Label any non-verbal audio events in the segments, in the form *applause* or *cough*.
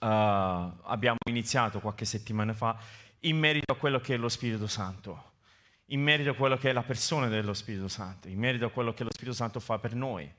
abbiamo iniziato qualche settimana fa in merito a quello che è lo Spirito Santo in merito a quello che è la persona dello Spirito Santo, in merito a quello che lo Spirito Santo fa per noi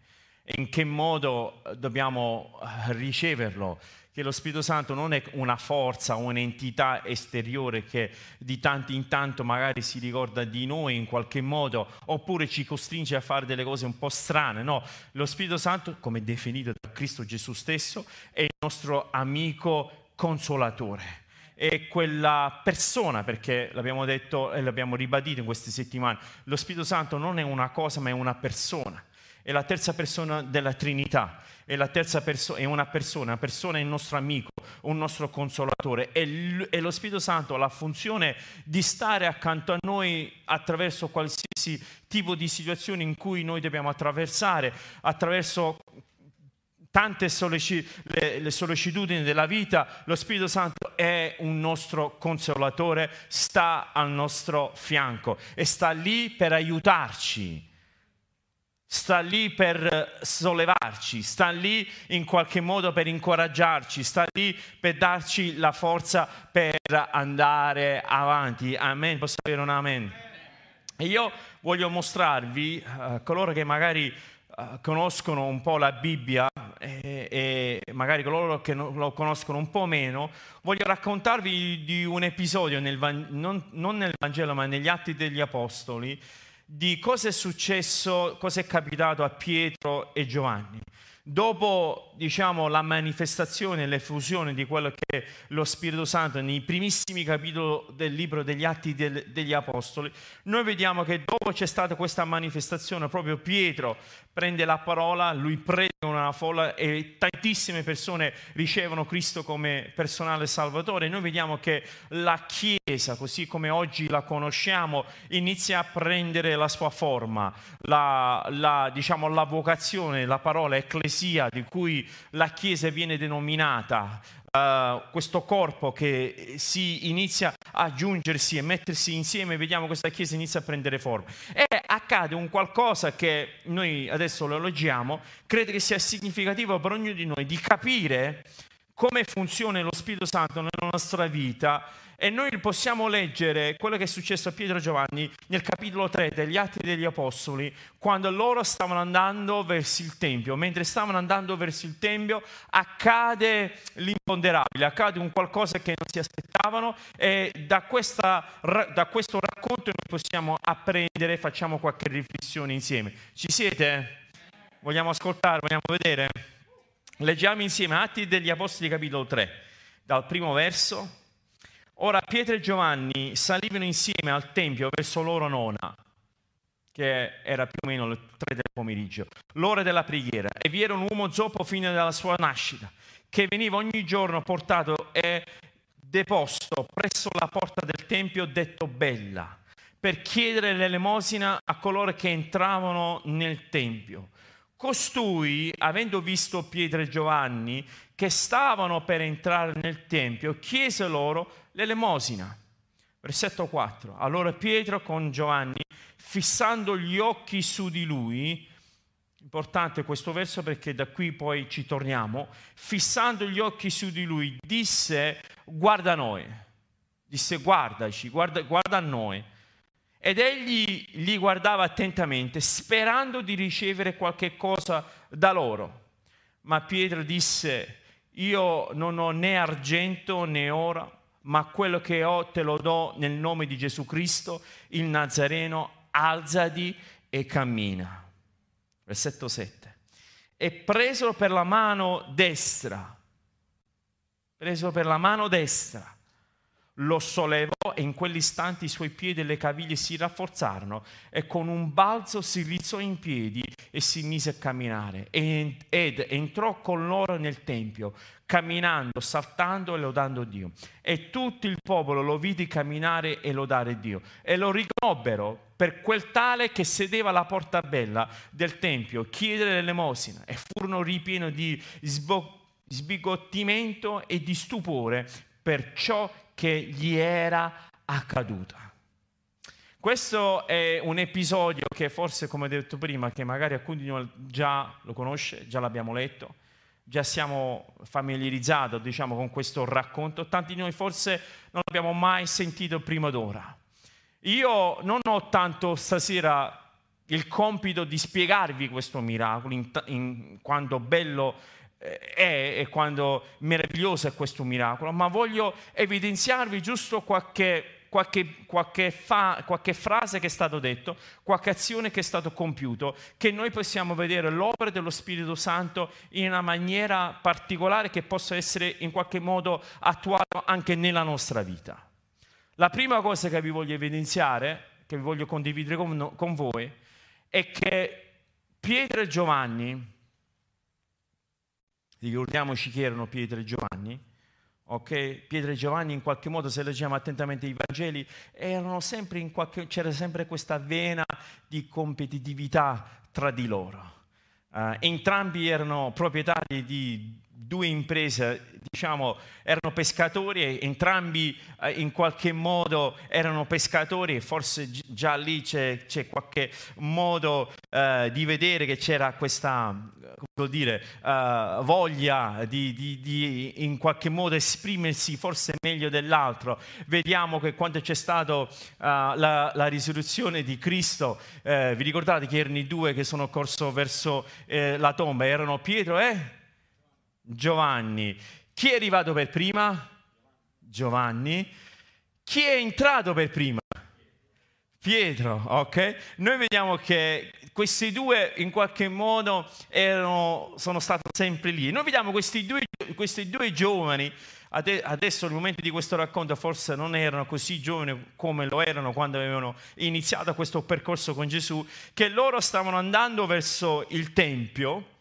e in che modo eh, dobbiamo eh, riceverlo, che lo Spirito Santo non è una forza, un'entità esteriore che di tanto in tanto magari si ricorda di noi in qualche modo oppure ci costringe a fare delle cose un po' strane, no, lo Spirito Santo, come definito da Cristo Gesù stesso, è il nostro amico consolatore è quella persona, perché l'abbiamo detto e l'abbiamo ribadito in queste settimane, lo Spirito Santo non è una cosa ma è una persona, è la terza persona della Trinità, è la terza persona, è una persona, una persona è il nostro amico, un nostro consolatore. E, e lo Spirito Santo ha la funzione di stare accanto a noi attraverso qualsiasi tipo di situazione in cui noi dobbiamo attraversare, attraverso tante sollecit- le, le sollecitudini della vita, lo Spirito Santo è un nostro consolatore, sta al nostro fianco e sta lì per aiutarci sta lì per sollevarci, sta lì in qualche modo per incoraggiarci, sta lì per darci la forza per andare avanti. Amen. Posso avere un amen? E io voglio mostrarvi uh, coloro che magari uh, conoscono un po' la Bibbia e, e, magari coloro che no, lo conoscono un po' meno, voglio raccontarvi di un episodio, nel, non, non nel Vangelo ma negli Atti degli Apostoli, di cosa è successo, cosa è capitato a Pietro e Giovanni dopo diciamo, la manifestazione e l'effusione di quello che è lo Spirito Santo nei primissimi capitoli del libro degli Atti degli Apostoli, noi vediamo che dopo c'è stata questa manifestazione, proprio Pietro prende la parola, lui predica una folla e tantissime persone ricevono Cristo come personale salvatore. Noi vediamo che la Chiesa, così come oggi la conosciamo, inizia a prendere la sua forma, la, la, diciamo, la vocazione, la parola ecclesia ecclesia di cui la Chiesa viene denominata, uh, questo corpo che si inizia a giungersi e mettersi insieme, vediamo questa Chiesa inizia a prendere forma. E accade un qualcosa che noi adesso lo elogiamo, credo che sia significativo per ognuno di noi di capire come funziona lo Spirito Santo nella nostra vita e noi possiamo leggere quello che è successo a Pietro e Giovanni nel capitolo 3 degli Atti degli Apostoli, quando loro stavano andando verso il Tempio. Mentre stavano andando verso il Tempio accade l'imponderabile, accade un qualcosa che non si aspettavano e da, questa, da questo racconto noi possiamo apprendere, facciamo qualche riflessione insieme. Ci siete? Vogliamo ascoltare? Vogliamo vedere? Leggiamo insieme Atti degli Apostoli capitolo 3, dal primo verso Ora Pietro e Giovanni salivano insieme al Tempio verso l'ora nona, che era più o meno le tre del pomeriggio, l'ora della preghiera, e vi era un uomo zoppo fino dalla sua nascita, che veniva ogni giorno portato e deposto presso la porta del Tempio detto Bella, per chiedere l'elemosina a coloro che entravano nel Tempio. Costui, avendo visto Pietro e Giovanni che stavano per entrare nel Tempio, chiese loro l'elemosina. Versetto 4. Allora Pietro con Giovanni, fissando gli occhi su di lui, importante questo verso perché da qui poi ci torniamo, fissando gli occhi su di lui, disse guarda noi, disse guardaci, guarda, guarda a noi. Ed egli li guardava attentamente, sperando di ricevere qualche cosa da loro. Ma Pietro disse, io non ho né argento né oro, ma quello che ho te lo do nel nome di Gesù Cristo, il Nazareno, alzati e cammina. Versetto 7. E preso per la mano destra, preso per la mano destra, lo sollevò e in quell'istante i suoi piedi e le caviglie si rafforzarono e con un balzo si rizzò in piedi e si mise a camminare ed entrò con loro nel tempio camminando, saltando e lodando Dio. E tutto il popolo lo vide camminare e lodare Dio e lo riconobbero per quel tale che sedeva alla porta bella del tempio, chiedere l'elemosina e furono ripieni di sbigottimento e di stupore per ciò che gli era accaduto. Questo è un episodio che forse, come detto prima, che magari alcuni di noi già lo conosce, già l'abbiamo letto, già siamo familiarizzati diciamo, con questo racconto, tanti di noi forse non l'abbiamo mai sentito prima d'ora. Io non ho tanto stasera il compito di spiegarvi questo miracolo, in, in quanto bello è e quanto meraviglioso è questo miracolo, ma voglio evidenziarvi giusto qualche qualche, qualche, fa, qualche frase che è stato detto, qualche azione che è stato compiuto, che noi possiamo vedere l'opera dello Spirito Santo in una maniera particolare che possa essere in qualche modo attuato anche nella nostra vita. La prima cosa che vi voglio evidenziare, che vi voglio condividere con, con voi, è che Pietro e Giovanni, ricordiamoci chi erano Pietro e Giovanni, ok? Pietro e Giovanni in qualche modo, se leggiamo attentamente i Vangeli, erano sempre in qualche, c'era sempre questa vena di competitività tra di loro. Uh, entrambi erano proprietari di due imprese, diciamo, erano pescatori entrambi eh, in qualche modo erano pescatori e forse già lì c'è, c'è qualche modo eh, di vedere che c'era questa dire, uh, voglia di, di, di, in qualche modo esprimersi forse meglio dell'altro. Vediamo che quando c'è stata uh, la, la, risurrezione di Cristo, uh, vi ricordate che erano i due che sono corso verso eh, la tomba? Erano Pietro e Giovanni. Chi è arrivato per prima? Giovanni. Chi è entrato per prima? Pietro, ok? Noi vediamo che questi due in qualche modo erano, sono stati sempre lì. Noi vediamo questi due, questi due giovani, adesso al momento di questo racconto forse non erano così giovani come lo erano quando avevano iniziato questo percorso con Gesù, che loro stavano andando verso il Tempio.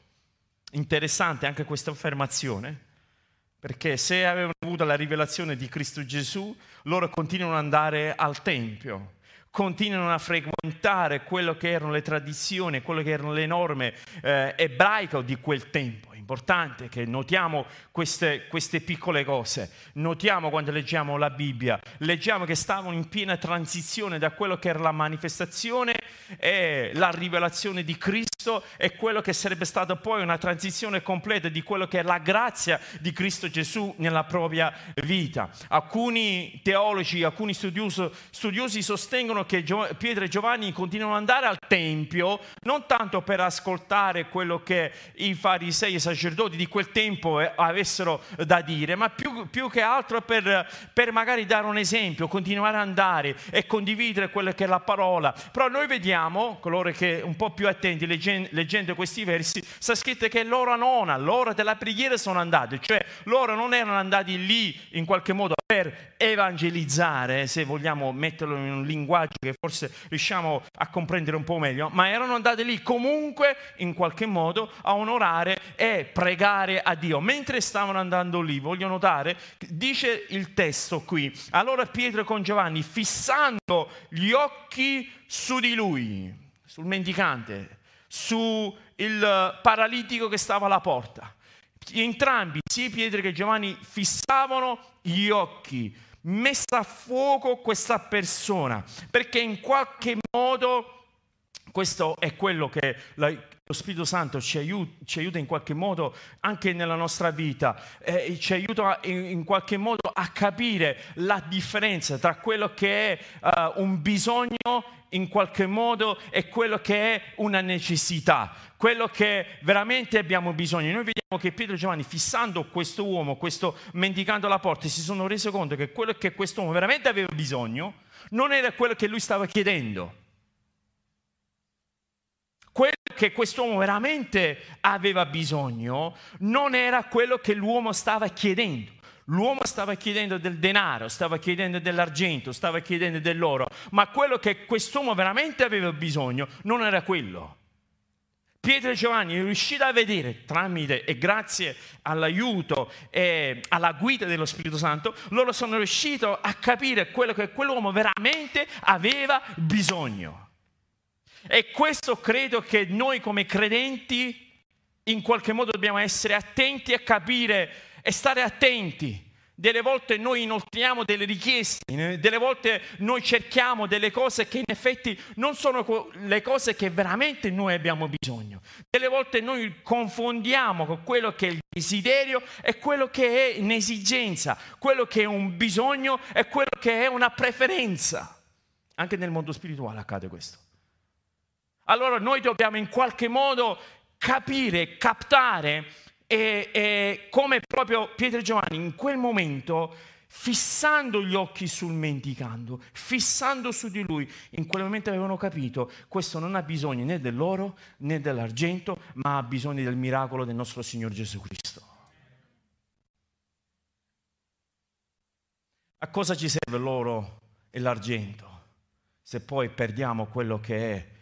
Interessante anche questa affermazione, perché se avevano avuto la rivelazione di Cristo Gesù, loro continuano ad andare al Tempio continuano a frequentare quello che erano le tradizioni, quello che erano le norme eh, ebraiche di quel tempo importante che notiamo queste, queste, piccole cose, notiamo quando leggiamo la Bibbia, leggiamo che stavano in piena transizione da quello che era la manifestazione e la rivelazione di Cristo e quello che sarebbe stata poi una transizione completa di quello che è la grazia di Cristo Gesù nella propria vita. Alcuni teologi, alcuni studiosi, studiosi sostengono che Pietro e Giovanni continuano ad andare al Tempio non tanto per ascoltare quello che i farisei e sacerdoti di quel tempo eh, avessero da dire, ma più, più che altro per, per, magari dare un esempio, continuare ad andare e condividere quella che è la parola. Però noi vediamo, coloro che un po' più attenti leggendo, leggendo questi versi, sta scritto che l'ora nona, l'ora della preghiera sono andati, cioè loro non erano andati lì in qualche modo per evangelizzare, se vogliamo metterlo in un linguaggio che forse riusciamo a comprendere un po' meglio, ma erano andati lì comunque in qualche modo a onorare e pregare a Dio. Mentre stavano andando lì, voglio notare, dice il testo qui, allora Pietro con Giovanni, fissando gli occhi su di lui, sul mendicante, sul paralitico che stava alla porta. Entrambi, sia Pietro che Giovanni, fissavano gli occhi, messa a fuoco questa persona, perché in qualche modo questo è quello che la, lo Spirito Santo ci aiuta, ci aiuta, in qualche modo anche nella nostra vita, eh, ci aiuta in, in, qualche modo a capire la differenza tra quello che è uh, un bisogno in qualche modo e quello che è una necessità, quello che veramente abbiamo bisogno. Noi vediamo che Pietro e Giovanni, fissando questo uomo, questo mendicando alla porta, si sono resi conto che quello che questo uomo veramente aveva bisogno non era quello che lui stava chiedendo che quest'uomo veramente aveva bisogno non era quello che l'uomo stava chiedendo. L'uomo stava chiedendo del denaro, stava chiedendo dell'argento, stava chiedendo dell'oro, ma quello che quest'uomo veramente aveva bisogno non era quello. Pietro e Giovanni riusciti a vedere tramite e grazie all'aiuto e alla guida dello Spirito Santo, loro sono riusciti a capire quello che quell'uomo veramente aveva bisogno. E questo credo che noi come credenti in qualche modo dobbiamo essere attenti a capire e stare attenti. Delle volte noi inoltriamo delle richieste, delle volte noi cerchiamo delle cose che in effetti non sono le cose che veramente noi abbiamo bisogno. Delle volte noi confondiamo con quello che è il desiderio e quello che è un'esigenza, quello che è un bisogno e quello che è una preferenza. Anche nel mondo spirituale accade questo. Allora noi dobbiamo in qualche modo capire, captare e, e come proprio Pietro e Giovanni in quel momento fissando gli occhi sul mendicando, fissando su di lui, in quel momento avevano capito, questo non ha bisogno né dell'oro né dell'argento, ma ha bisogno del miracolo del nostro Signore Gesù Cristo. A cosa ci serve l'oro e l'argento se poi perdiamo quello che è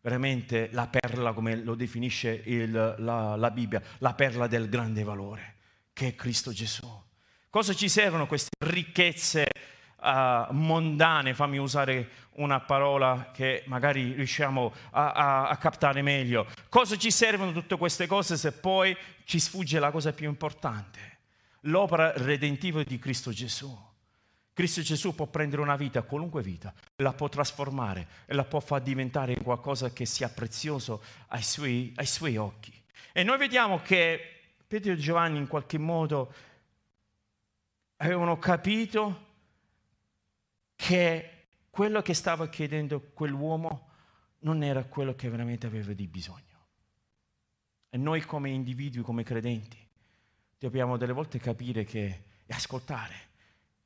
veramente la perla, come lo definisce il, la, la Bibbia, la perla del grande valore, che è Cristo Gesù. Cosa ci servono queste ricchezze uh, mondane? Fammi usare una parola che magari riusciamo a, a, a, captare meglio. Cosa ci servono tutte queste cose se poi ci sfugge la cosa più importante? L'opera redentiva di Cristo Gesù. Cristo Gesù può prendere una vita, qualunque vita, la può trasformare e la può far diventare qualcosa che sia prezioso ai suoi, ai suoi occhi. E noi vediamo che Pietro e Giovanni in qualche modo avevano capito che quello che stava chiedendo quell'uomo non era quello che veramente aveva di bisogno. E noi come individui, come credenti, dobbiamo delle volte capire che, e ascoltare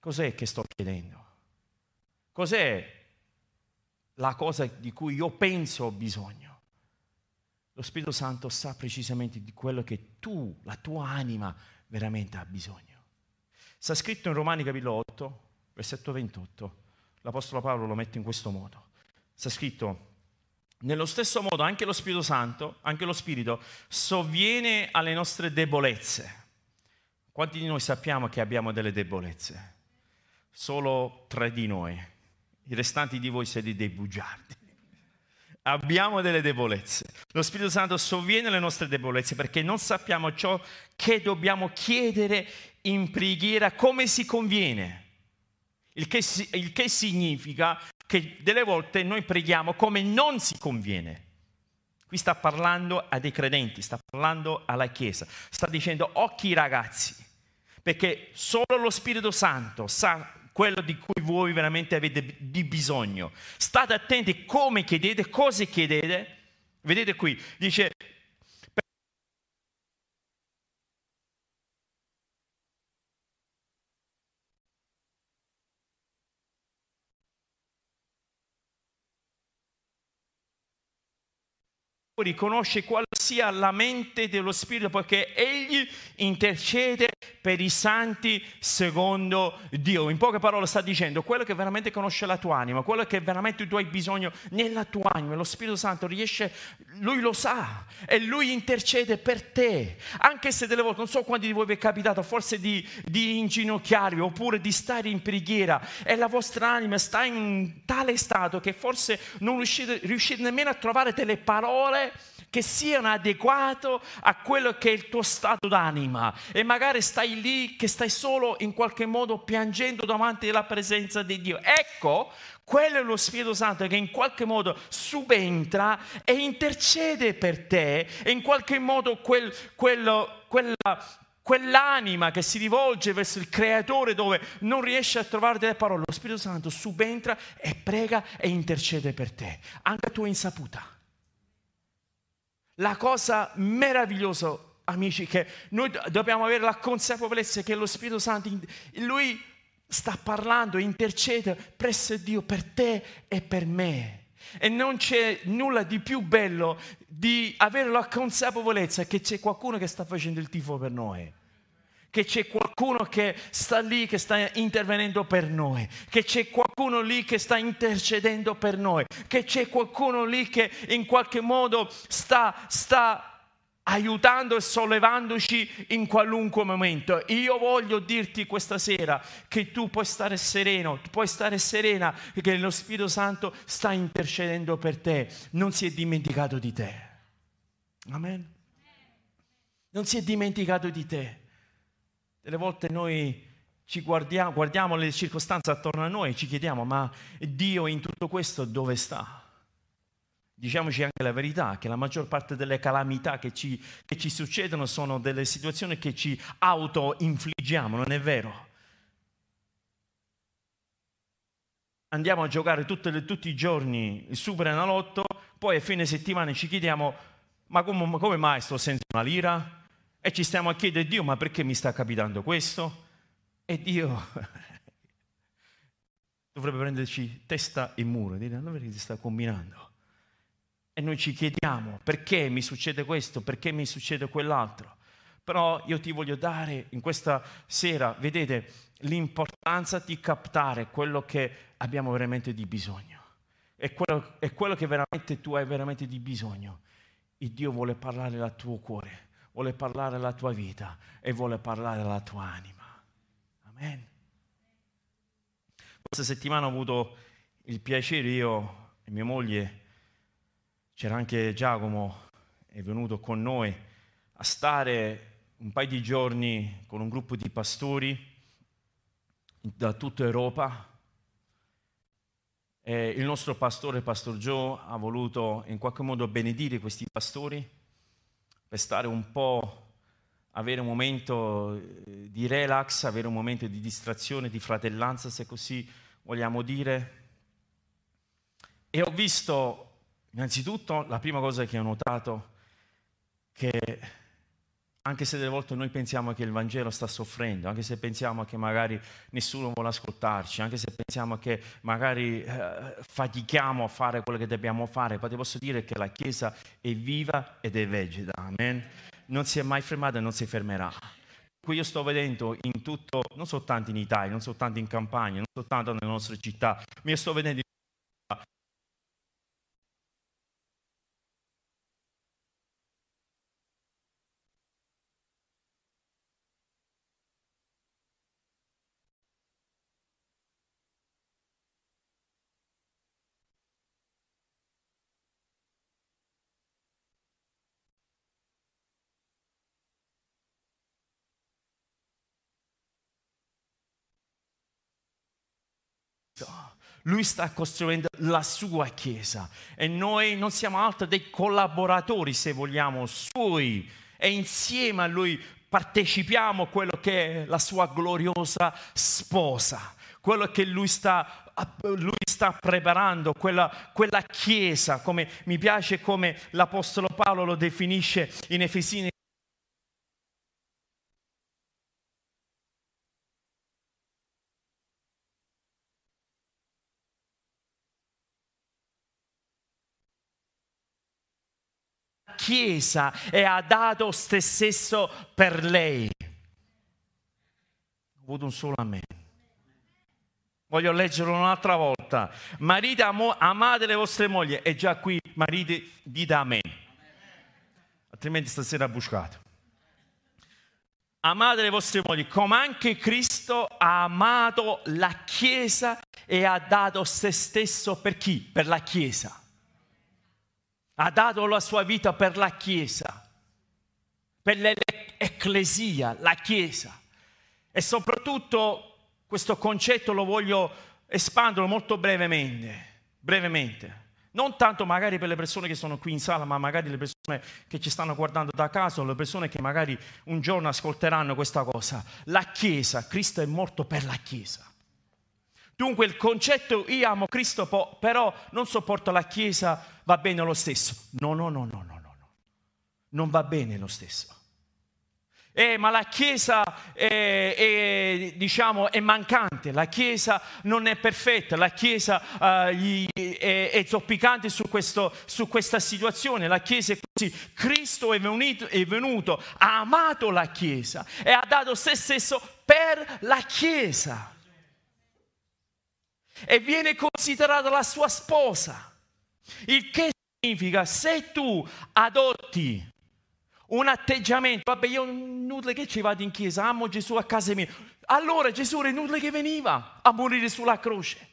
Cos'è che sto chiedendo? Cos'è la cosa di cui io penso ho bisogno? Lo Spirito Santo sa precisamente di quello che tu, la tua anima, veramente ha bisogno. Sta scritto in Romani capitolo 8, versetto 28. L'Apostolo Paolo lo mette in questo modo. Sta scritto, nello stesso modo anche lo Spirito Santo, anche lo Spirito, sovviene alle nostre debolezze. Quanti di noi sappiamo che abbiamo delle debolezze? Solo tre di noi, i restanti di voi siete dei bugiardi. Abbiamo delle debolezze. Lo Spirito Santo sovviene le nostre debolezze perché non sappiamo ciò che dobbiamo chiedere in preghiera come si conviene. Il che, il che significa che delle volte noi preghiamo come non si conviene. Qui sta parlando a dei credenti, sta parlando alla Chiesa, sta dicendo occhi ragazzi, perché solo lo Spirito Santo sa quello di cui voi veramente avete di bisogno. State attenti come chiedete, cosa chiedete. Vedete qui, dice riconosce quale sia la mente dello Spirito perché egli intercede per i santi secondo Dio. In poche parole sta dicendo quello che veramente conosce la tua anima, quello che veramente tu hai bisogno nella tua anima. Lo Spirito Santo riesce, lui lo sa e lui intercede per te. Anche se delle volte, non so quanti di voi vi è capitato, forse di, di inginocchiarvi oppure di stare in preghiera e la vostra anima sta in tale stato che forse non riuscite, riuscite nemmeno a trovare delle parole che siano adeguate a quello che è il tuo stato d'anima e magari stai lì che stai solo in qualche modo piangendo davanti alla presenza di Dio. Ecco, quello è lo Spirito Santo che in qualche modo subentra e intercede per te e in qualche modo quel, quello, quella, quell'anima che si rivolge verso il creatore dove non riesce a trovare delle parole, lo Spirito Santo subentra e prega e intercede per te, anche a tua insaputa. La cosa meravigliosa, amici, che noi dobbiamo avere la consapevolezza che lo Spirito Santo, lui sta parlando, intercede presso Dio per te e per me. E non c'è nulla di più bello di avere la consapevolezza che c'è qualcuno che sta facendo il tifo per noi che c'è qualcuno che sta lì, che sta intervenendo per noi, che c'è qualcuno lì che sta intercedendo per noi, che c'è qualcuno lì che in qualche modo sta, sta aiutando e sollevandoci in qualunque momento. Io voglio dirti questa sera che tu puoi stare sereno, puoi stare serena perché lo Spirito Santo sta intercedendo per te, non si è dimenticato di te. Amen. Non si è dimenticato di te. Delle volte noi ci guardiamo, guardiamo le circostanze attorno a noi e ci chiediamo, ma Dio in tutto questo dove sta? Diciamoci anche la verità, che la maggior parte delle calamità che ci, che ci succedono sono delle situazioni che ci auto-infliggiamo, non è vero? Andiamo a giocare tutte, tutti i giorni il Super Enalotto, poi a fine settimana ci chiediamo, ma come, come mai sto senza una lira? E ci stiamo a chiedere, Dio, ma perché mi sta capitando questo? E Dio *laughs* dovrebbe prenderci testa e muro e dire, vedi che ti sta combinando? E noi ci chiediamo perché mi succede questo, perché mi succede quell'altro. Però io ti voglio dare in questa sera, vedete, l'importanza di captare quello che abbiamo veramente di bisogno. È quello, quello che veramente tu hai veramente di bisogno. Il Dio vuole parlare al tuo cuore, vuole parlare alla tua vita e vuole parlare alla tua anima. Amen. Questa settimana ho avuto il piacere, io e mia moglie, c'era anche Giacomo, è venuto con noi a stare un paio di giorni con un gruppo di pastori da tutta Europa. E il nostro pastore, Pastor Joe, ha voluto in qualche modo benedire questi pastori per stare un po', avere un momento eh, di relax, avere un momento di distrazione, di fratellanza, se così vogliamo dire. E ho visto Innanzitutto, la prima cosa che ho notato che anche se delle volte noi pensiamo che il Vangelo sta soffrendo, anche se pensiamo che magari nessuno vuole ascoltarci, anche se pensiamo che magari eh, fatichiamo a fare quello che dobbiamo fare, poi ti posso dire che la Chiesa è viva ed è vegeta, amen? Non si è mai fermata e non si fermerà. Qui io sto vedendo in tutto, non soltanto in Italia, non soltanto in campagna, non soltanto nelle nostre città, ma io sto vedendo Lui sta costruendo la sua chiesa e noi non siamo altro dei collaboratori, se vogliamo, suoi e insieme a lui partecipiamo a quello che è la sua gloriosa sposa, quello che lui sta, lui sta preparando, quella, quella chiesa, come mi piace come l'Apostolo Paolo lo definisce in Efesini Chiesa e ha dato se stesso per lei. Ho avuto un solo amen. Voglio leggerlo un'altra volta. Mariti, amate le vostre mogli. E già qui, mariti, dite amen. Altrimenti stasera buscato. Amate le vostre mogli come anche Cristo ha amato la Chiesa e ha dato se stesso per chi? Per la Chiesa ha dato la sua vita per la Chiesa, per l'Ecclesia, la Chiesa. E soprattutto questo concetto lo voglio espandere molto brevemente, brevemente. Non tanto magari per le persone che sono qui in sala, ma magari le persone che ci stanno guardando da casa le persone che magari un giorno ascolteranno questa cosa. La Chiesa, Cristo è morto per la Chiesa. Dunque il concetto io amo Cristo, però non sopporto la Chiesa, va bene lo stesso. No, no, no, no, no, no, no. Non va bene lo stesso. Eh, ma la Chiesa è, è, diciamo, è mancante, la Chiesa non è perfetta, la Chiesa uh, è, è, zoppicante su, questo, su, questa situazione, la Chiesa è così. Cristo è venuto, è venuto, ha amato la Chiesa e ha dato se stesso per la Chiesa e viene considerata la sua sposa. Il che significa se tu adotti un atteggiamento, vabbè io nulla che ci vado in chiesa, amo Gesù a casa mia, allora Gesù era inutile che veniva a morire sulla croce.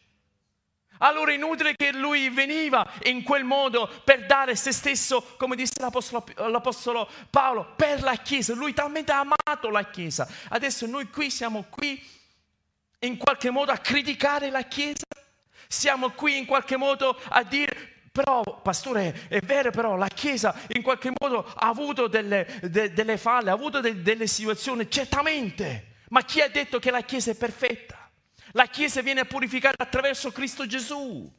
Allora è inutile che lui veniva in quel modo per dare se stesso, come disse l'Apostolo, l'Apostolo, Paolo, per la Chiesa. Lui talmente ha amato la Chiesa. Adesso noi qui siamo qui in qualche modo a criticare la Chiesa. Siamo qui in qualche modo a dire però, pastore, è vero, però la Chiesa in qualche modo ha avuto delle, de, delle falle, ha avuto de, delle situazioni, certamente. Ma chi ha detto che la Chiesa è perfetta? La Chiesa viene purificata attraverso Cristo Gesù.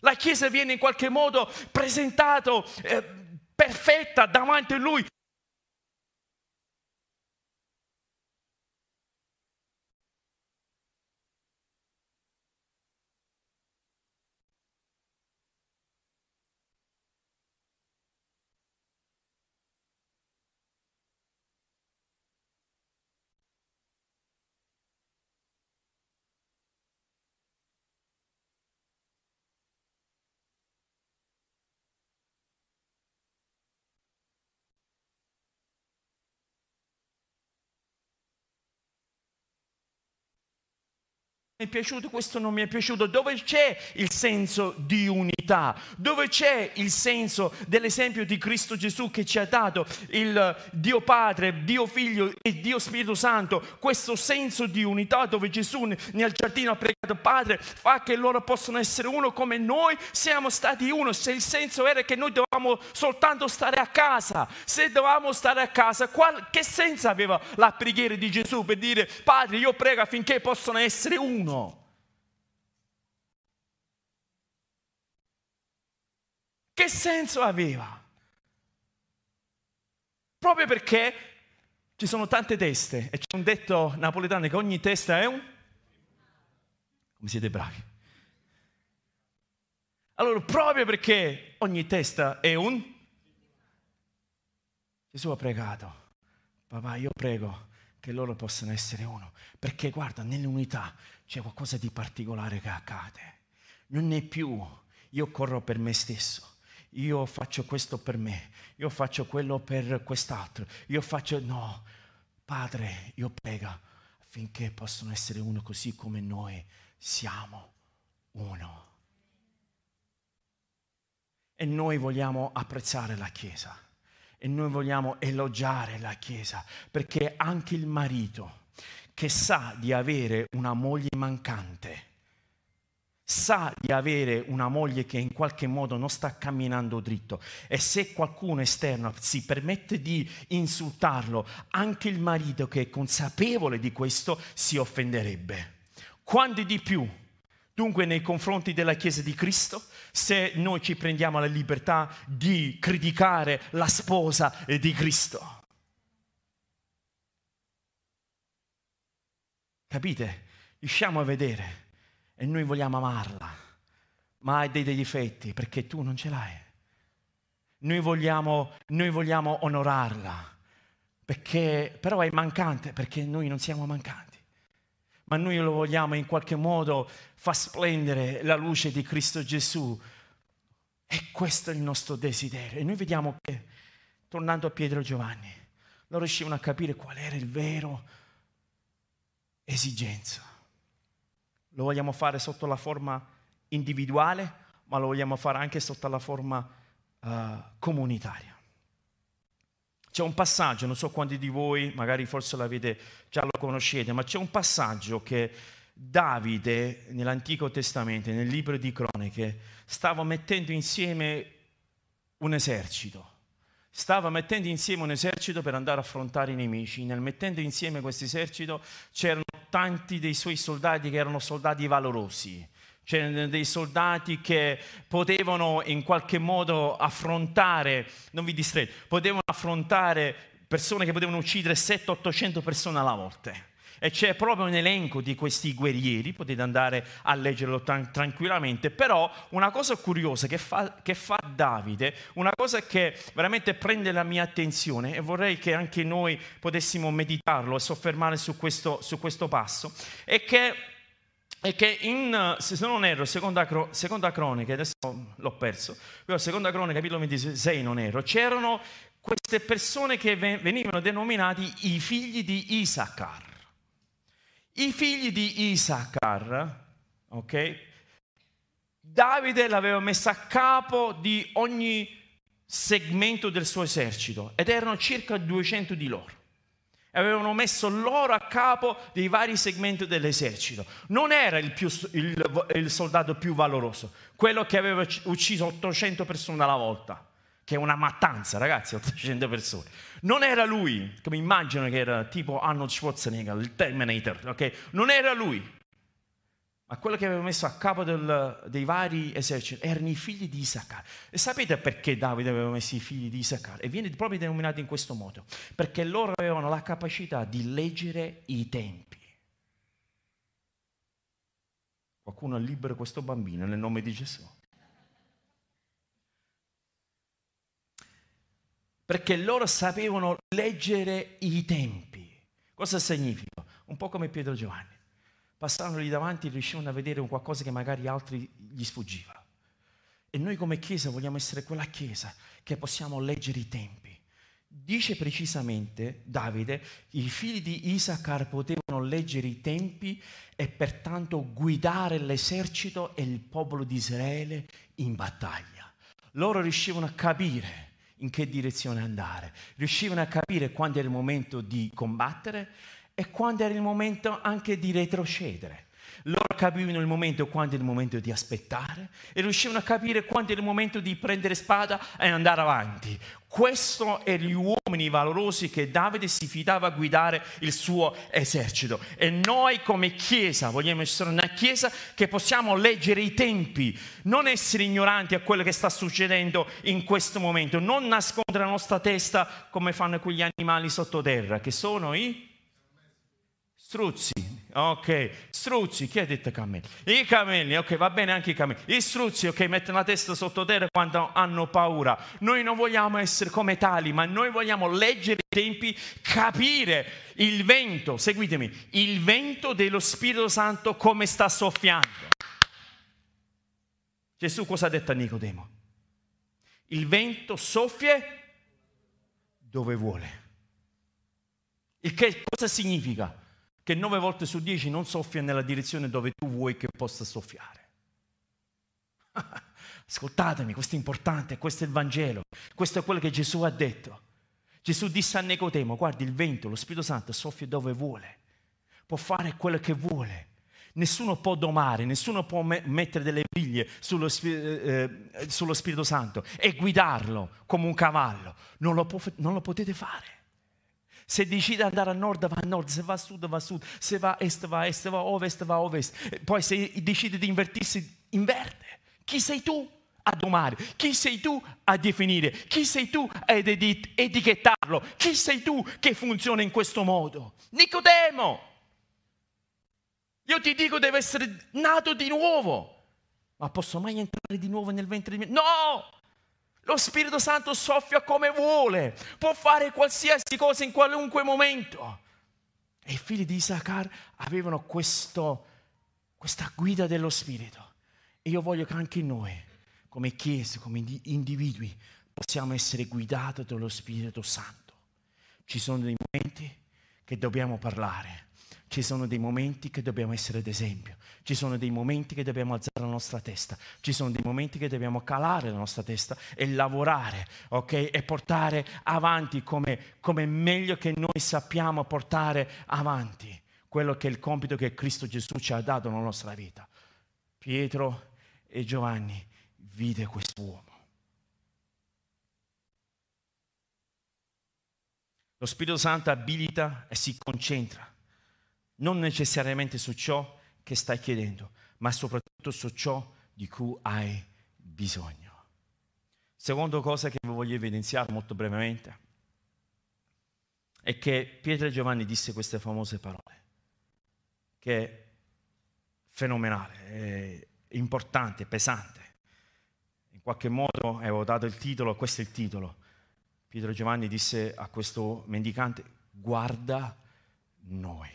La Chiesa viene in qualche modo presentata eh, perfetta davanti a Lui. Mi è piaciuto, questo non mi è piaciuto, dove c'è il senso di unità, dove c'è il senso dell'esempio di Cristo Gesù che ci ha dato il Dio Padre, Dio Figlio e Dio Spirito Santo, questo senso di unità dove Gesù nel giardino ha pregato Padre, fa che loro possano essere uno come noi siamo stati uno, se il senso era che noi dovevamo soltanto stare a casa, se dovevamo stare a casa, qual, che senso aveva la preghiera di Gesù per dire Padre io prego affinché possano essere uno? Che senso aveva? Proprio perché ci sono tante teste e c'è un detto napoletano che ogni testa è un... Come siete bravi? Allora, proprio perché ogni testa è un... Gesù ha pregato, papà io prego che loro possano essere uno, perché guarda, nell'unità c'è qualcosa di particolare che accade. Non è più io corro per me stesso, io faccio questo per me, io faccio quello per quest'altro, io faccio no. Padre, io prego affinché possano essere uno così come noi siamo uno. E noi vogliamo apprezzare la Chiesa e noi vogliamo elogiare la Chiesa perché anche il marito che sa di avere una moglie mancante, sa di avere una moglie che in qualche modo non sta camminando dritto e se qualcuno esterno si permette di insultarlo, anche il marito che è consapevole di questo si offenderebbe. Quanti di più? Dunque nei confronti della Chiesa di Cristo, se noi ci prendiamo la libertà di criticare la sposa di Cristo. Capite? Riusciamo a vedere e noi vogliamo amarla, ma ha dei, dei difetti perché tu non ce l'hai. Noi vogliamo, noi vogliamo onorarla, perché, però è mancante perché noi non siamo mancanti. Ma noi lo vogliamo in qualche modo far splendere la luce di Cristo Gesù. E questo è il nostro desiderio. E noi vediamo che, tornando a Pietro e Giovanni, loro riuscivano a capire qual era il vero esigenza. Lo vogliamo fare sotto la forma individuale, ma lo vogliamo fare anche sotto la forma uh, comunitaria. C'è un passaggio, non so quanti di voi, magari forse l'avete già lo conoscete, ma c'è un passaggio che Davide nell'Antico Testamento, nel libro di Croniche, stava mettendo insieme un esercito stava mettendo insieme un esercito per andare a affrontare i nemici. Nel mettendo insieme questo esercito c'erano tanti dei suoi soldati che erano soldati valorosi. C'erano dei soldati che potevano in qualche modo affrontare, non vi distraete, potevano affrontare persone che potevano uccidere 700-800 persone alla volta. E c'è proprio un elenco di questi guerrieri, potete andare a leggerlo tran- tranquillamente, però una cosa curiosa che fa, che fa Davide, una cosa che veramente prende la mia attenzione e vorrei che anche noi potessimo meditarlo e soffermare su questo, su questo passo, è che è che in, se non erro, seconda, seconda cronica, adesso l'ho perso, però seconda cronica, capitolo 26 non ero, c'erano queste persone che venivano denominati i figli di Isaacar. I figli di Isaacar, ok? Davide l'aveva messo a capo di ogni segmento del suo esercito ed erano circa 200 di loro avevano messo loro a capo dei vari segmenti dell'esercito. Non era il, più, il, il, soldato più valoroso, quello che aveva ucciso 800 persone alla volta, che è una mattanza, ragazzi, 800 persone. Non era lui, come immagino che era tipo Arnold Schwarzenegger, il Terminator, ok? Non era lui ma quello che aveva messo a capo del, dei vari eserciti erano i figli di Isaccar. E sapete perché Davide aveva messo i figli di Isaccar? E viene proprio denominato in questo modo, perché loro avevano la capacità di leggere i tempi. Qualcuno libera questo bambino nel nome di Gesù. Perché loro sapevano leggere i tempi. Cosa significa? Un po' come Pietro Giovanni passavano lì davanti e riuscivano a vedere un qualcosa che magari altri gli sfuggiva. E noi come Chiesa vogliamo essere quella Chiesa che possiamo leggere i tempi. Dice precisamente Davide, i figli di Isaacar potevano leggere i tempi e pertanto guidare l'esercito e il popolo di Israele in battaglia. Loro riuscivano a capire in che direzione andare, riuscivano a capire quando era il momento di combattere e quando era il momento anche di retrocedere. Loro capivano il momento quando era il momento di aspettare e riuscivano a capire quando era il momento di prendere spada e andare avanti. Questo erano gli uomini valorosi che Davide si fidava a guidare il suo esercito. E noi come Chiesa vogliamo essere una Chiesa che possiamo leggere i tempi, non essere ignoranti a quello che sta succedendo in questo momento, non nascondere la nostra testa come fanno quegli animali sottoterra, che sono i Struzzi, ok. Struzzi, chi ha detto cammelli? I cammelli, ok, va bene anche i cammelli. I struzzi, ok, mettono la testa sottoterra quando hanno paura. Noi non vogliamo essere come tali, ma noi vogliamo leggere i tempi, capire il vento, seguitemi, il vento dello Spirito Santo come sta soffiando. Gesù cosa ha detto a Nicodemo? Il vento soffia dove vuole. Il che cosa significa? Che nove volte su dieci non soffia nella direzione dove tu vuoi che possa soffiare. *laughs* Ascoltatemi, questo è importante, questo è il Vangelo, questo è quello che Gesù ha detto. Gesù disse a Nicodemo, guardi il vento, lo Spirito Santo soffia dove vuole, può fare quello che vuole. Nessuno può domare, nessuno può me- mettere delle briglie sullo, eh, eh, sullo, Spirito Santo e guidarlo come un cavallo. Non lo, può, non lo potete fare. Se decide di andare a nord va a nord, se va a sud va a sud, se va a est va a est, se va a ovest va a ovest. Poi se decide di invertirsi, inverte. Chi sei tu a domare? Chi sei tu a definire? Chi sei tu ad etichettarlo? Chi sei tu che funziona in questo modo? Nicodemo! Io ti dico deve essere nato di nuovo. Ma posso mai entrare di nuovo nel ventre di mio? No! Lo Spirito Santo soffia come vuole, può fare qualsiasi cosa in qualunque momento. E i figli di Isaacar avevano questo, questa guida dello Spirito. E io voglio che anche noi, come Chiesa, come individui, possiamo essere guidati dallo Spirito Santo. Ci sono dei momenti che dobbiamo parlare, ci sono dei momenti che dobbiamo essere d'esempio, ci sono dei momenti che dobbiamo alzare la nostra testa, ci sono dei momenti che dobbiamo calare la nostra testa e lavorare, ok? E portare avanti come, come meglio che noi sappiamo portare avanti quello che è il compito che Cristo Gesù ci ha dato nella nostra vita. Pietro e Giovanni vide quest'uomo. Lo Spirito Santo abilita e si concentra non necessariamente su ciò che stai chiedendo, ma soprattutto su ciò di cui hai bisogno. Seconda cosa che voglio evidenziare molto brevemente è che Pietro e Giovanni disse queste famose parole. che è fenomenale, è importante, pesante. In qualche modo avevo dato il titolo, questo è il titolo. Pietro Giovanni disse a questo mendicante, guarda noi.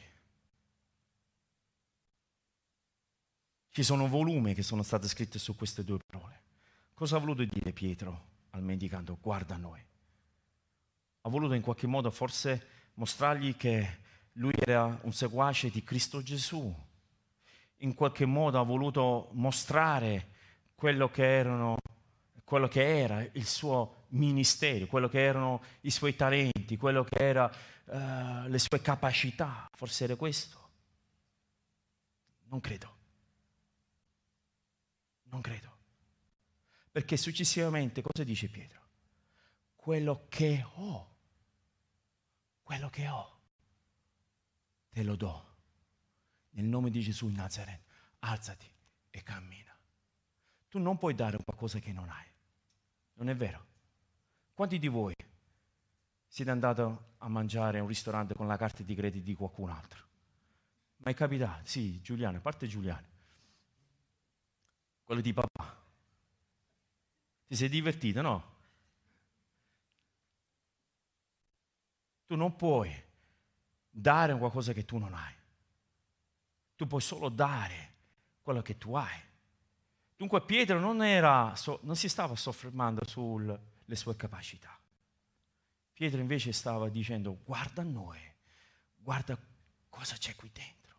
Ci sono volumi che sono state scritte su queste due parole. Cosa ha voluto dire Pietro al mendicante? Guarda noi. Ha voluto in qualche modo forse mostrargli che lui era un seguace di Cristo Gesù. In qualche modo ha voluto mostrare quello che, erano, quello che era il suo ministero, quello che erano i suoi talenti, quello che erano uh, le sue capacità. Forse era questo. Non credo. Non credo. Perché successivamente cosa dice Pietro? Quello che ho, quello che ho, te lo do. Nel nome di Gesù Nazareth, alzati e cammina. Tu non puoi dare qualcosa che non hai. Non è vero? Quanti di voi siete andati a mangiare a un ristorante con la carta di credito di qualcun altro? Ma è capitato? Sì, Giuliano, a parte Giuliano. Quello di papà. Ti sei divertito, no? Tu non puoi dare qualcosa che tu non hai. Tu puoi solo dare quello che tu hai. Dunque Pietro non, era, non si stava soffermando sulle sue capacità. Pietro invece stava dicendo guarda noi, guarda cosa c'è qui dentro.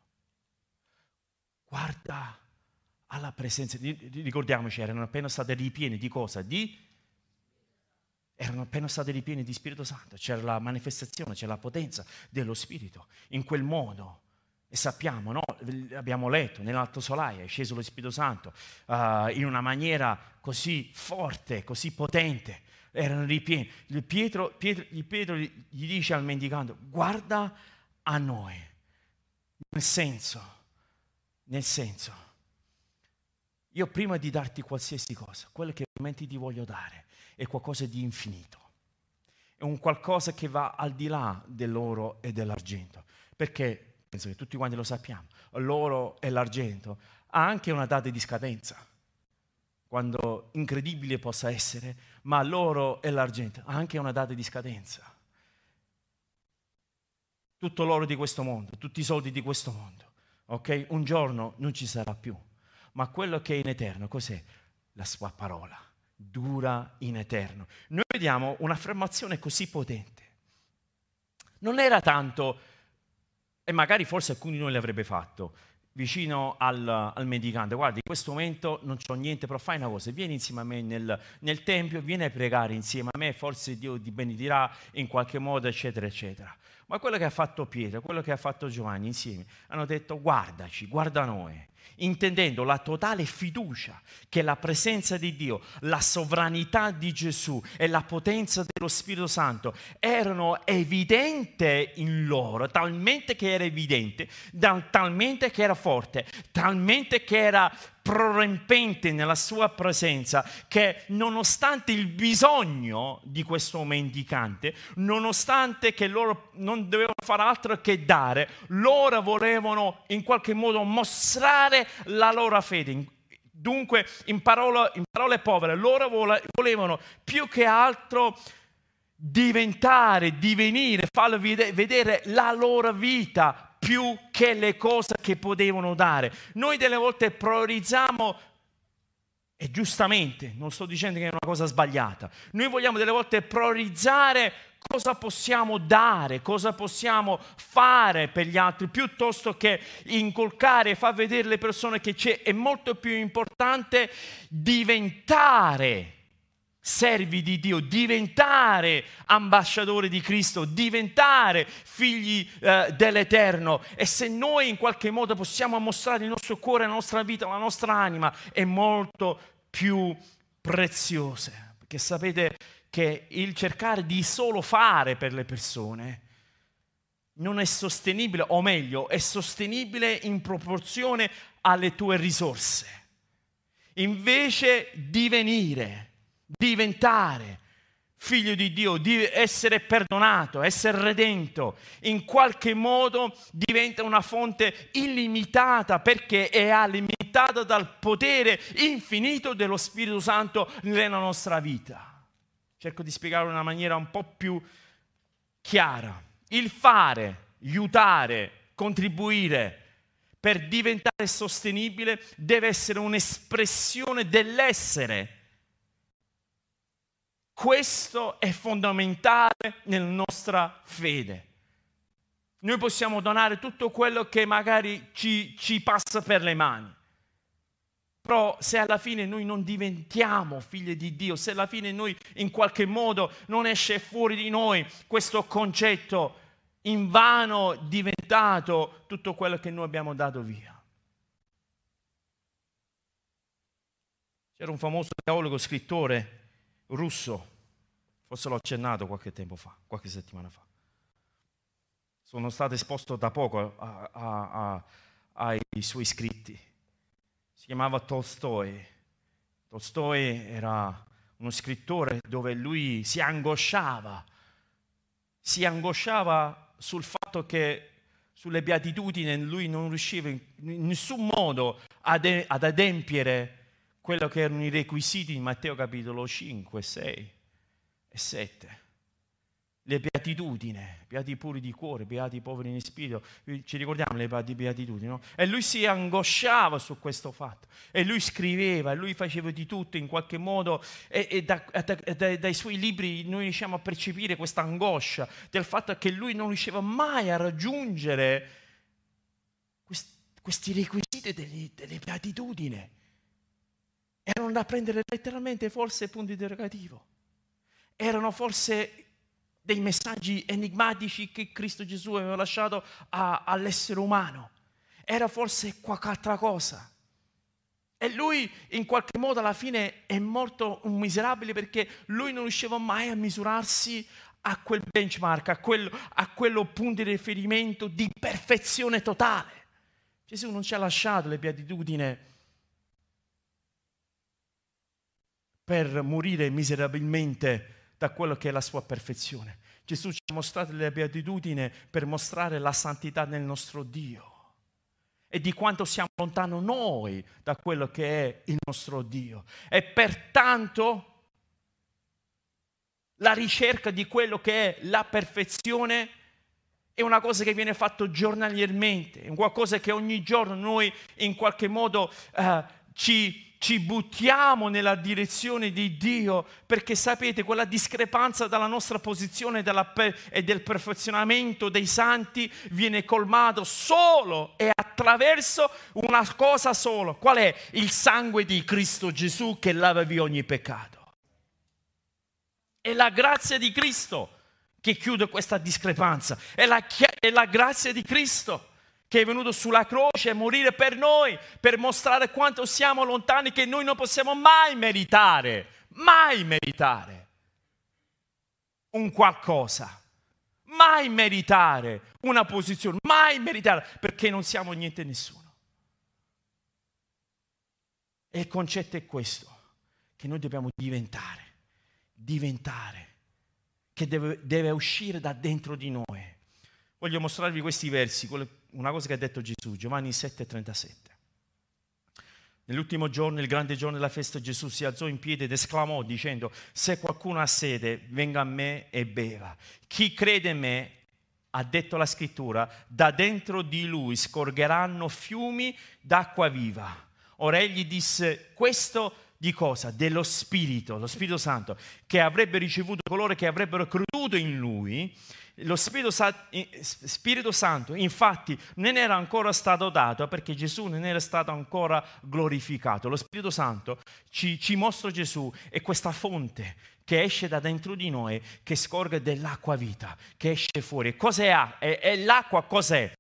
Guarda alla presenza, di, ricordiamoci, erano appena state ripiene di cosa? Di, erano appena state ripiene di Spirito Santo, c'era la manifestazione, c'era la potenza dello Spirito. In quel modo, e sappiamo, no? abbiamo letto, nell'Alto Solaia è sceso lo Spirito Santo uh, in una maniera così forte, così potente, erano ripieni. Pietro, Pietro, Pietro gli dice al mendicante, guarda a noi, nel senso, nel senso, io prima di darti qualsiasi cosa, quello che veramente ti voglio dare è qualcosa di infinito. È un qualcosa che va al di là dell'oro e dell'argento. Perché, penso che tutti quanti lo sappiamo, l'oro e l'argento ha anche una data di scadenza. Quando incredibile possa essere, ma l'oro e l'argento ha anche una data di scadenza. Tutto l'oro di questo mondo, tutti i soldi di questo mondo, ok? Un giorno non ci sarà più ma quello che è in eterno, cos'è? La sua parola, dura in eterno. Noi vediamo un'affermazione così potente. Non era tanto, e magari forse alcuni di noi l'avrebbe fatto, vicino al, al, mendicante, guarda, in questo momento non c'ho niente, però fai una cosa, vieni insieme a me nel, nel Tempio, vieni a pregare insieme a me, forse Dio ti benedirà in qualche modo, eccetera, eccetera. Ma quello che ha fatto Pietro, quello che ha fatto Giovanni insieme, hanno detto guardaci, guarda noi intendendo la totale fiducia che la presenza di Dio, la sovranità di Gesù e la potenza dello Spirito Santo erano evidenti in loro, talmente che era evidente, talmente che era forte, talmente che era prorompente nella sua presenza che nonostante il bisogno di questo mendicante, nonostante che loro non dovevano fare altro che dare, loro volevano in qualche modo mostrare la loro fede. Dunque, in parole, in parole povere, loro volevano più che altro diventare, divenire, farlo vedere la loro vita più che le cose che potevano dare. Noi delle volte priorizziamo, e giustamente, non sto dicendo che è una cosa sbagliata, noi vogliamo delle volte priorizzare cosa possiamo dare, cosa possiamo fare per gli altri, piuttosto che incolcare e far vedere alle persone che c'è, è molto più importante diventare servi di Dio, diventare ambasciatori di Cristo, diventare figli eh, dell'Eterno. E se noi in qualche modo possiamo mostrare il nostro cuore, la nostra vita, la nostra anima, è molto più preziosa. Perché sapete che il cercare di solo fare per le persone non è sostenibile, o meglio, è sostenibile in proporzione alle tue risorse. Invece di venire diventare figlio di Dio, di essere perdonato, essere redento, in qualche modo diventa una fonte illimitata perché è alimentata dal potere infinito dello Spirito Santo nella nostra vita. Cerco di spiegarlo in una maniera un po' più chiara. Il fare, aiutare, contribuire per diventare sostenibile deve essere un'espressione dell'essere questo è fondamentale nella nostra fede. Noi possiamo donare tutto quello che magari ci, ci passa per le mani. Però se alla fine noi non diventiamo figli di Dio, se alla fine noi in qualche modo non esce fuori di noi questo concetto in vano diventato tutto quello che noi abbiamo dato via. C'era un famoso teologo scrittore russo, forse l'ho accennato qualche tempo fa, qualche settimana fa. Sono stato esposto da poco a, a, a, ai suoi scritti. Si chiamava Tolstoi. Tolstoi era uno scrittore dove lui si angosciava, si angosciava sul fatto che sulle beatitudini lui non riusciva in nessun modo ad, ad adempiere quello che erano i requisiti di Matteo capitolo 5, 6 e 7. Le beatitudini, beati puri di cuore, beati poveri in spirito, ci ricordiamo le beatitudini, no? E lui si angosciava su questo fatto, e lui scriveva, e lui faceva di tutto in qualche modo, e, e da, da, da, dai suoi libri noi riusciamo a percepire questa angoscia del fatto che lui non riusciva mai a raggiungere questi, requisiti delle, delle beatitudini erano da prendere letteralmente forse punto interrogativo. Erano forse dei messaggi enigmatici che Cristo Gesù aveva lasciato a, all'essere umano. Era forse qualche altra cosa. E lui in qualche modo alla fine è morto un miserabile perché lui non riusciva mai a misurarsi a quel benchmark, a quello, a quello punto di riferimento di perfezione totale. Gesù non ci ha lasciato le beatitudini per morire miserabilmente da quello che è la sua perfezione. Gesù ci ha mostrato le beatitudini per mostrare la santità del nostro Dio e di quanto siamo lontano noi da quello che è il nostro Dio. E pertanto la ricerca di quello che è la perfezione è una cosa che viene fatta giornaliermente, è qualcosa che ogni giorno noi in qualche modo uh, ci ci buttiamo nella direzione di Dio perché sapete quella discrepanza dalla nostra posizione e del perfezionamento dei santi viene colmato solo e attraverso una cosa sola. Qual è? Il sangue di Cristo Gesù che lava via ogni peccato. È la grazia di Cristo che chiude questa discrepanza. È la, è la grazia di Cristo che è venuto sulla croce a morire per noi, per mostrare quanto siamo lontani, che noi non possiamo mai meritare, mai meritare un qualcosa, mai meritare una posizione, mai meritare, perché non siamo niente nessuno. E il concetto è questo, che noi dobbiamo diventare, diventare, che deve, deve uscire da dentro di noi. Voglio mostrarvi questi versi, una cosa che ha detto Gesù, Giovanni 7:37. Nell'ultimo giorno, il grande giorno della festa, Gesù si alzò in piedi ed esclamò dicendo, se qualcuno ha sede, venga a me e beva. Chi crede in me, ha detto la scrittura, da dentro di lui scorgeranno fiumi d'acqua viva. Ora egli disse, questo di cosa? Dello Spirito, lo Spirito Santo, che avrebbe ricevuto coloro che avrebbero creduto in lui lo Spirito, Spirito, Santo infatti non era ancora stato dato perché Gesù non era stato ancora glorificato. Lo Spirito Santo ci, ci mostra Gesù e questa fonte che esce da dentro di noi, che scorge dell'acqua vita, che esce fuori. Cos'è? È, è l'acqua cos'è?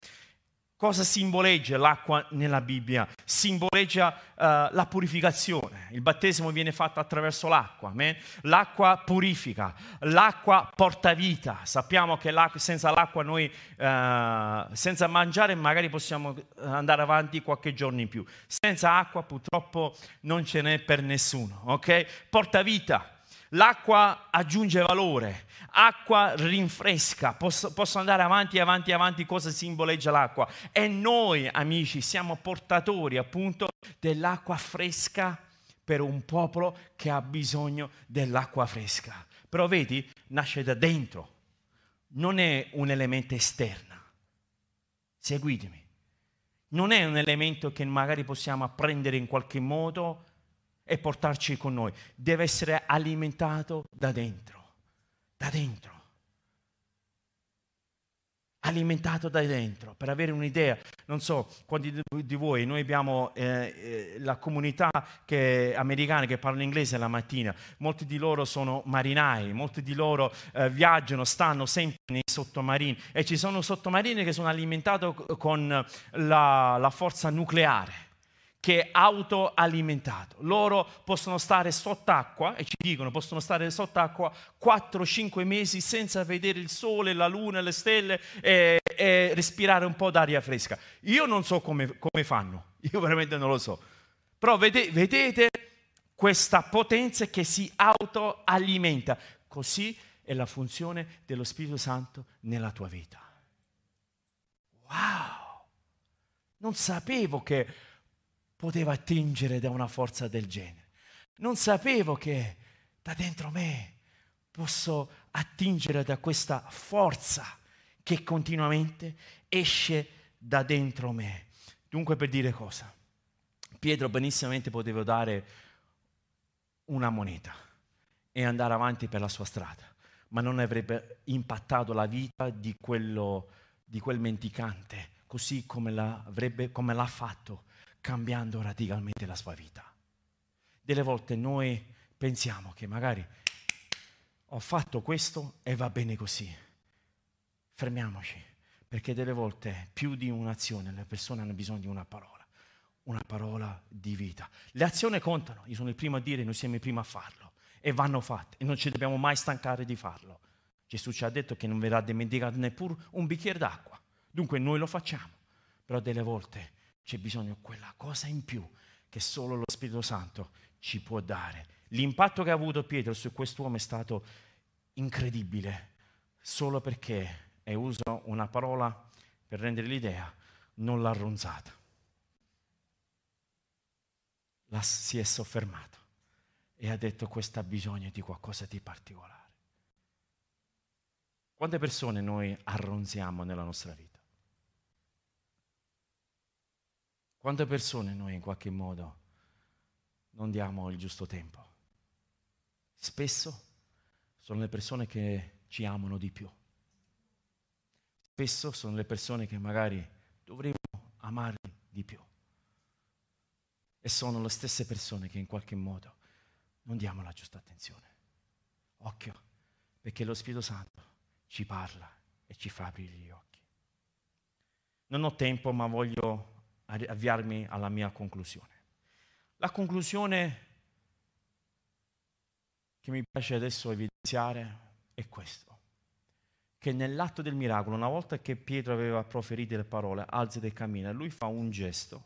Cosa simboleggia l'acqua nella Bibbia? Simboleggia uh, la purificazione. Il battesimo viene fatto attraverso l'acqua. Amen? L'acqua purifica, l'acqua porta vita. Sappiamo che l'acqua, senza l'acqua noi, uh, senza mangiare, magari possiamo andare avanti qualche giorno in più. Senza acqua purtroppo non ce n'è per nessuno. Okay? Porta vita. L'acqua aggiunge valore, acqua rinfresca, posso, posso, andare avanti, avanti, avanti, cosa simboleggia l'acqua. E noi, amici, siamo portatori appunto dell'acqua fresca per un popolo che ha bisogno dell'acqua fresca. Però vedi, nasce da dentro, non è un elemento esterno. Seguitemi. Non è un elemento che magari possiamo apprendere in qualche modo e portarci con noi, deve essere alimentato da dentro, da dentro. Alimentato da dentro, per avere un'idea. Non so, quanti di voi, noi abbiamo eh, eh, la comunità che, americana che parla inglese la mattina, molti di loro sono marinai, molti di loro eh, viaggiano, stanno sempre nei sottomarini e ci sono sottomarini che sono alimentati con la, la forza nucleare che è autoalimentato. Loro possono stare sott'acqua, e ci dicono, possono stare sott'acqua 4-5 mesi senza vedere il sole, la luna, le stelle e, e respirare un po' d'aria fresca. Io non so come, come fanno, *laughs* io veramente non lo so. Però vedete, vedete questa potenza che si autoalimenta. Così è la funzione dello Spirito Santo nella tua vita. Wow! Non sapevo che poteva attingere da una forza del genere. Non sapevo che da dentro me posso attingere da questa forza che continuamente esce da dentro me. Dunque per dire cosa? Pietro benissimamente poteva dare una moneta e andare avanti per la sua strada, ma non avrebbe impattato la vita di, quello, di quel mendicante, così come l'ha fatto cambiando radicalmente la sua vita. Delle volte noi pensiamo che magari ho fatto questo e va bene così. Fermiamoci, perché delle volte più di un'azione le persone hanno bisogno di una parola, una parola di vita. Le azioni contano, io sono il primo a dire, noi siamo i primi a farlo e vanno fatte e non ci dobbiamo mai stancare di farlo. Gesù ci ha detto che non verrà dimenticato neppure un bicchiere d'acqua, dunque noi lo facciamo, però delle volte c'è bisogno di quella cosa in più che solo lo Spirito Santo ci può dare. L'impatto che ha avuto Pietro su quest'uomo è stato incredibile, solo perché, e uso una parola per rendere l'idea, non l'ha ronzata. La, si è soffermato e ha detto questo ha bisogno di qualcosa di particolare. Quante persone noi arronziamo nella nostra vita? Quante persone noi in qualche modo non diamo il giusto tempo? Spesso sono le persone che ci amano di più. Spesso sono le persone che magari dovremmo amare di più. E sono le stesse persone che in qualche modo non diamo la giusta attenzione. Occhio, perché lo Spirito Santo ci parla e ci fa aprire gli occhi. Non ho tempo, ma voglio avviarmi alla mia conclusione. La conclusione che mi piace adesso evidenziare è questo, che nell'atto del miracolo, una volta che Pietro aveva proferito le parole, alzate e cammina, lui fa un gesto,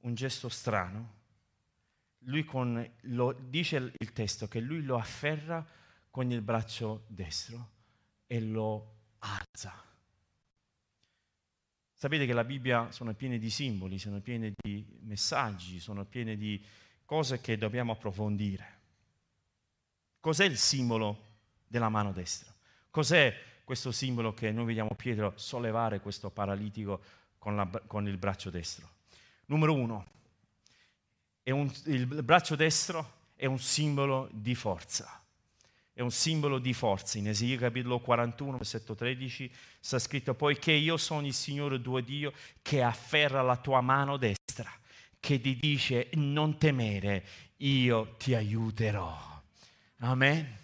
un gesto strano, lui con, lo, dice il testo che lui lo afferra con il braccio destro e lo alza. Sapete che la Bibbia sono piene di simboli, sono piene di messaggi, sono piene di cose che dobbiamo approfondire. Cos'è il simbolo della mano destra? Cos'è questo simbolo che noi vediamo Pietro sollevare questo paralitico con, la, con il braccio destro? Numero uno, un, il braccio destro è un simbolo di forza è un simbolo di forza. In Ezechiele capitolo 41, versetto 13, sta scritto, poiché io sono il Signore tuo Dio che afferra la tua mano destra, che ti dice non temere, io ti aiuterò. Amen.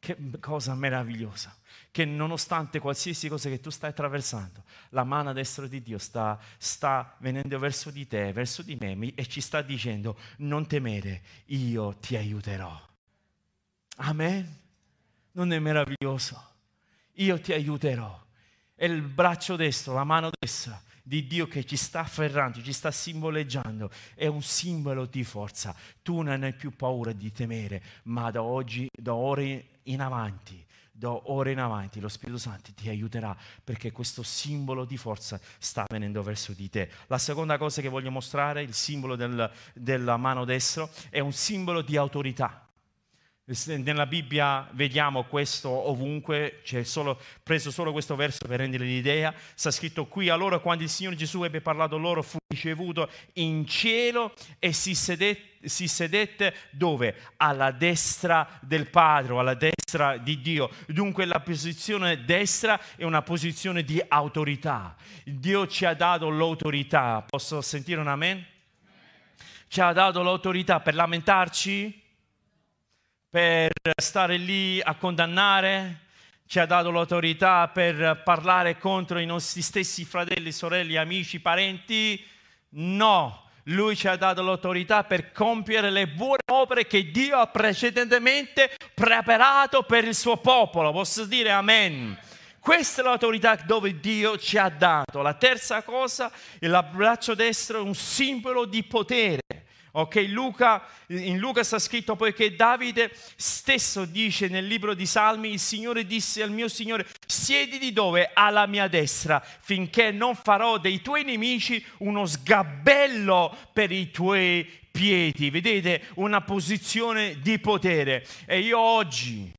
Che cosa meravigliosa. Che nonostante qualsiasi cosa che tu stai attraversando, la mano destra di Dio sta, sta venendo verso di te, verso di me e ci sta dicendo non temere, io ti aiuterò. Amen. Non è meraviglioso? Io ti aiuterò. E il braccio destro, la mano destra, di Dio che ci sta afferrando, ci sta simboleggiando, è un simbolo di forza. Tu non hai più paura di temere, ma da oggi, da ora in avanti, da ora in avanti lo Spirito Santo ti aiuterà perché questo simbolo di forza sta venendo verso di te. La seconda cosa che voglio mostrare, il simbolo del, della mano destra, è un simbolo di autorità. Nella Bibbia vediamo questo ovunque, c'è solo, preso solo questo verso per rendere l'idea, sta scritto qui, allora quando il Signore Gesù ebbe parlato loro fu ricevuto in cielo e si sedette, si sedette dove? Alla destra del Padre, alla destra di Dio. Dunque la posizione destra è una posizione di autorità. Dio ci ha dato l'autorità, posso sentire un amen? Ci ha dato l'autorità per lamentarci? Per stare lì a condannare, ci ha dato l'autorità per parlare contro i nostri stessi fratelli, sorelle, amici, parenti. No, lui ci ha dato l'autorità per compiere le buone opere che Dio ha precedentemente preparato per il suo popolo. Posso dire amen? Questa è l'autorità dove Dio ci ha dato. La terza cosa, il braccio destro è un simbolo di potere. Ok, Luca, in Luca sta scritto poiché Davide stesso dice nel libro di Salmi, il Signore disse al mio Signore, siediti dove? Alla mia destra, finché non farò dei tuoi nemici uno sgabello per i tuoi piedi. Vedete, una posizione di potere. E io oggi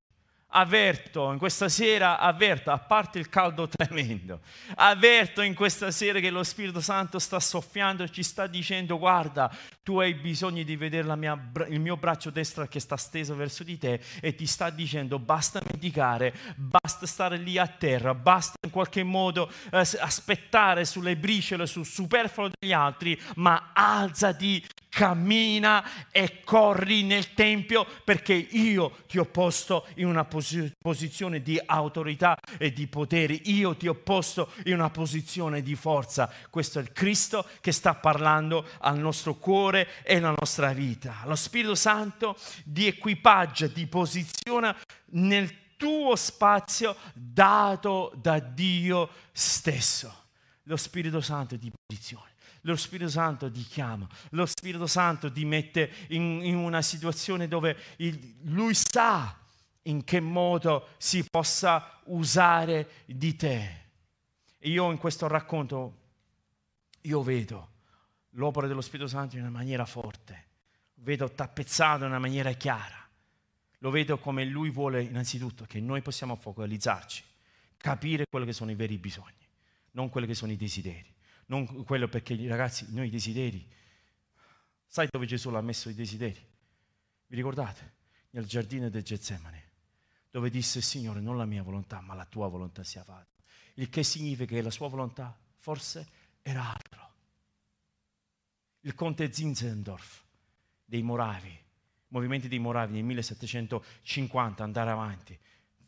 avverto in questa sera, avverto, a parte il caldo tremendo, avverto in questa sera che lo Spirito Santo sta soffiando e ci sta dicendo guarda, tu hai bisogno di vedere mia, il mio braccio destro che sta steso verso di te e ti sta dicendo basta medicare, basta stare lì a terra, basta in qualche modo eh, aspettare sulle briciole, sul superfluo degli altri, ma alzati, cammina e corri nel Tempio perché io ti ho posto in una pos- posizione di autorità e di potere, io ti ho posto in una posizione di forza. Questo è il Cristo che sta parlando al nostro cuore e alla nostra vita. Lo Spirito Santo di equipaggia, di posiziona nel tuo spazio dato da Dio stesso. Lo Spirito Santo di posizione lo Spirito Santo ti chiama, lo Spirito Santo ti mette in, in una situazione dove il, lui sa in che modo si possa usare di te. Io in questo racconto, io vedo l'opera dello Spirito Santo in una maniera forte, vedo tappezzato in una maniera chiara, lo vedo come lui vuole innanzitutto che noi possiamo focalizzarci, capire quelli che sono i veri bisogni, non quelli che sono i desideri non quello perché ragazzi, noi desideri, sai dove Gesù l'ha messo i desideri? Vi ricordate? Nel giardino del Getsemane, dove disse Signore, non la mia volontà, ma la tua volontà sia fatta. Il che significa che la sua volontà forse era altro. Il conte Zinzendorf dei Moravi, movimenti dei Moravi nel 1750, andare avanti,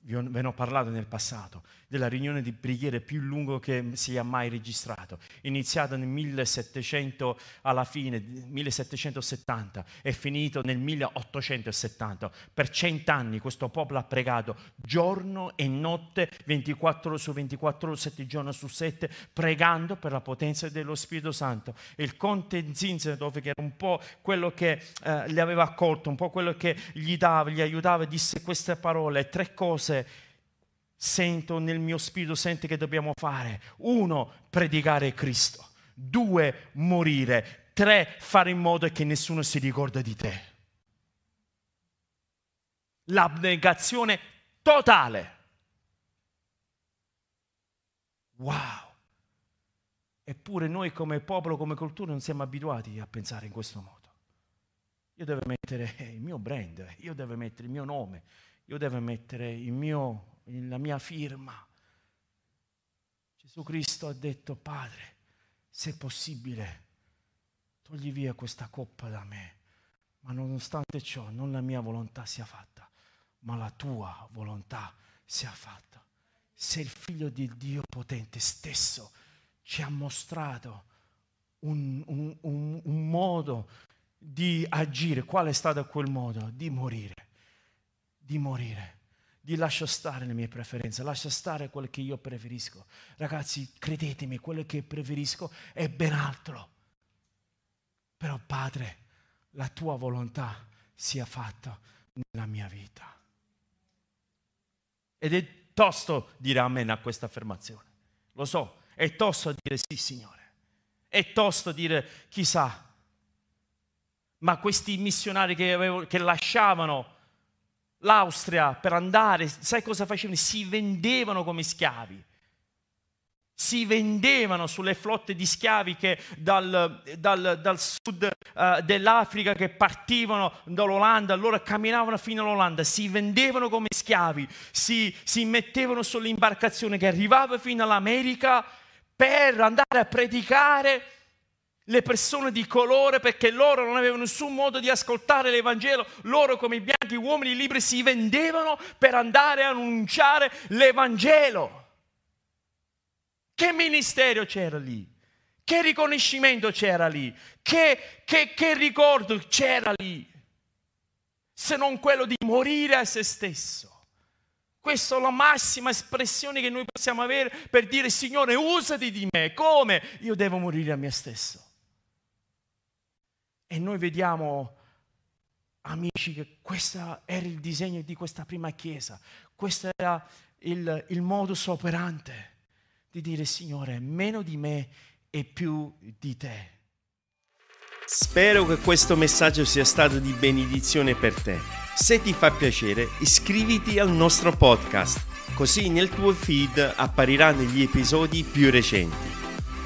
ve ne ho parlato nel passato, della riunione di preghiere più lunga che sia mai registrato, iniziata nel 1700 alla fine, 1770 e finito nel 1870. Per cent'anni questo popolo ha pregato giorno e notte, 24 ore su 24, 7 giorni su 7, pregando per la potenza dello Spirito Santo. Il conte Zinzendorf, che era un po' quello che eh, li aveva accolto, un po' quello che gli dava, gli aiutava, disse queste parole, tre cose sento nel mio spirito, sente che dobbiamo fare? Uno, predicare Cristo. Due, morire. Tre, fare in modo che nessuno si ricorda di te. L'abnegazione totale. Wow. Eppure noi come popolo, come cultura non siamo abituati a pensare in questo modo. Io devo mettere il mio brand, io devo mettere il mio nome, io devo mettere mio la mia firma. Gesù Cristo ha detto, Padre, se possibile, togli via questa coppa da me, ma nonostante ciò non la mia volontà sia fatta, ma la tua volontà sia fatta. Se il figlio di Dio potente stesso ci ha mostrato un, un, un, un modo di agire, qual è stato quel modo? Di morire, di morire di lascia stare le mie preferenze, lascia stare quello che io preferisco. Ragazzi, credetemi, quello che preferisco è ben altro. Però Padre, la tua volontà sia fatta nella mia vita. Ed è tosto dire amen a questa affermazione. Lo so, è tosto dire sì, Signore. È tosto dire chissà. Ma questi missionari che, avevo, che lasciavano l'Austria per andare, sai cosa facevano? Si vendevano come schiavi. Si vendevano sulle flotte di schiavi che dal, dal, dal sud uh, dell'Africa che partivano dall'Olanda, loro camminavano fino all'Olanda, si vendevano come schiavi, si, si mettevano sull'imbarcazione che arrivava fino all'America per andare a predicare le persone di colore perché loro non avevano nessun modo di ascoltare l'Evangelo, loro come i bianchi uomini liberi si vendevano per andare a annunciare l'Evangelo. Che ministero c'era lì? Che riconoscimento c'era lì? Che, che, che ricordo c'era lì? Se non quello di morire a se stesso. Questa è la massima espressione che noi possiamo avere per dire Signore usati di me. Come? Io devo morire a me stesso. E noi vediamo, amici, che questo era il disegno di questa prima chiesa. Questo era il, il modus operante di dire Signore, meno di me e più di te. Spero che questo messaggio sia stato di benedizione per te. Se ti fa piacere, iscriviti al nostro podcast, così nel tuo feed appariranno gli episodi più recenti.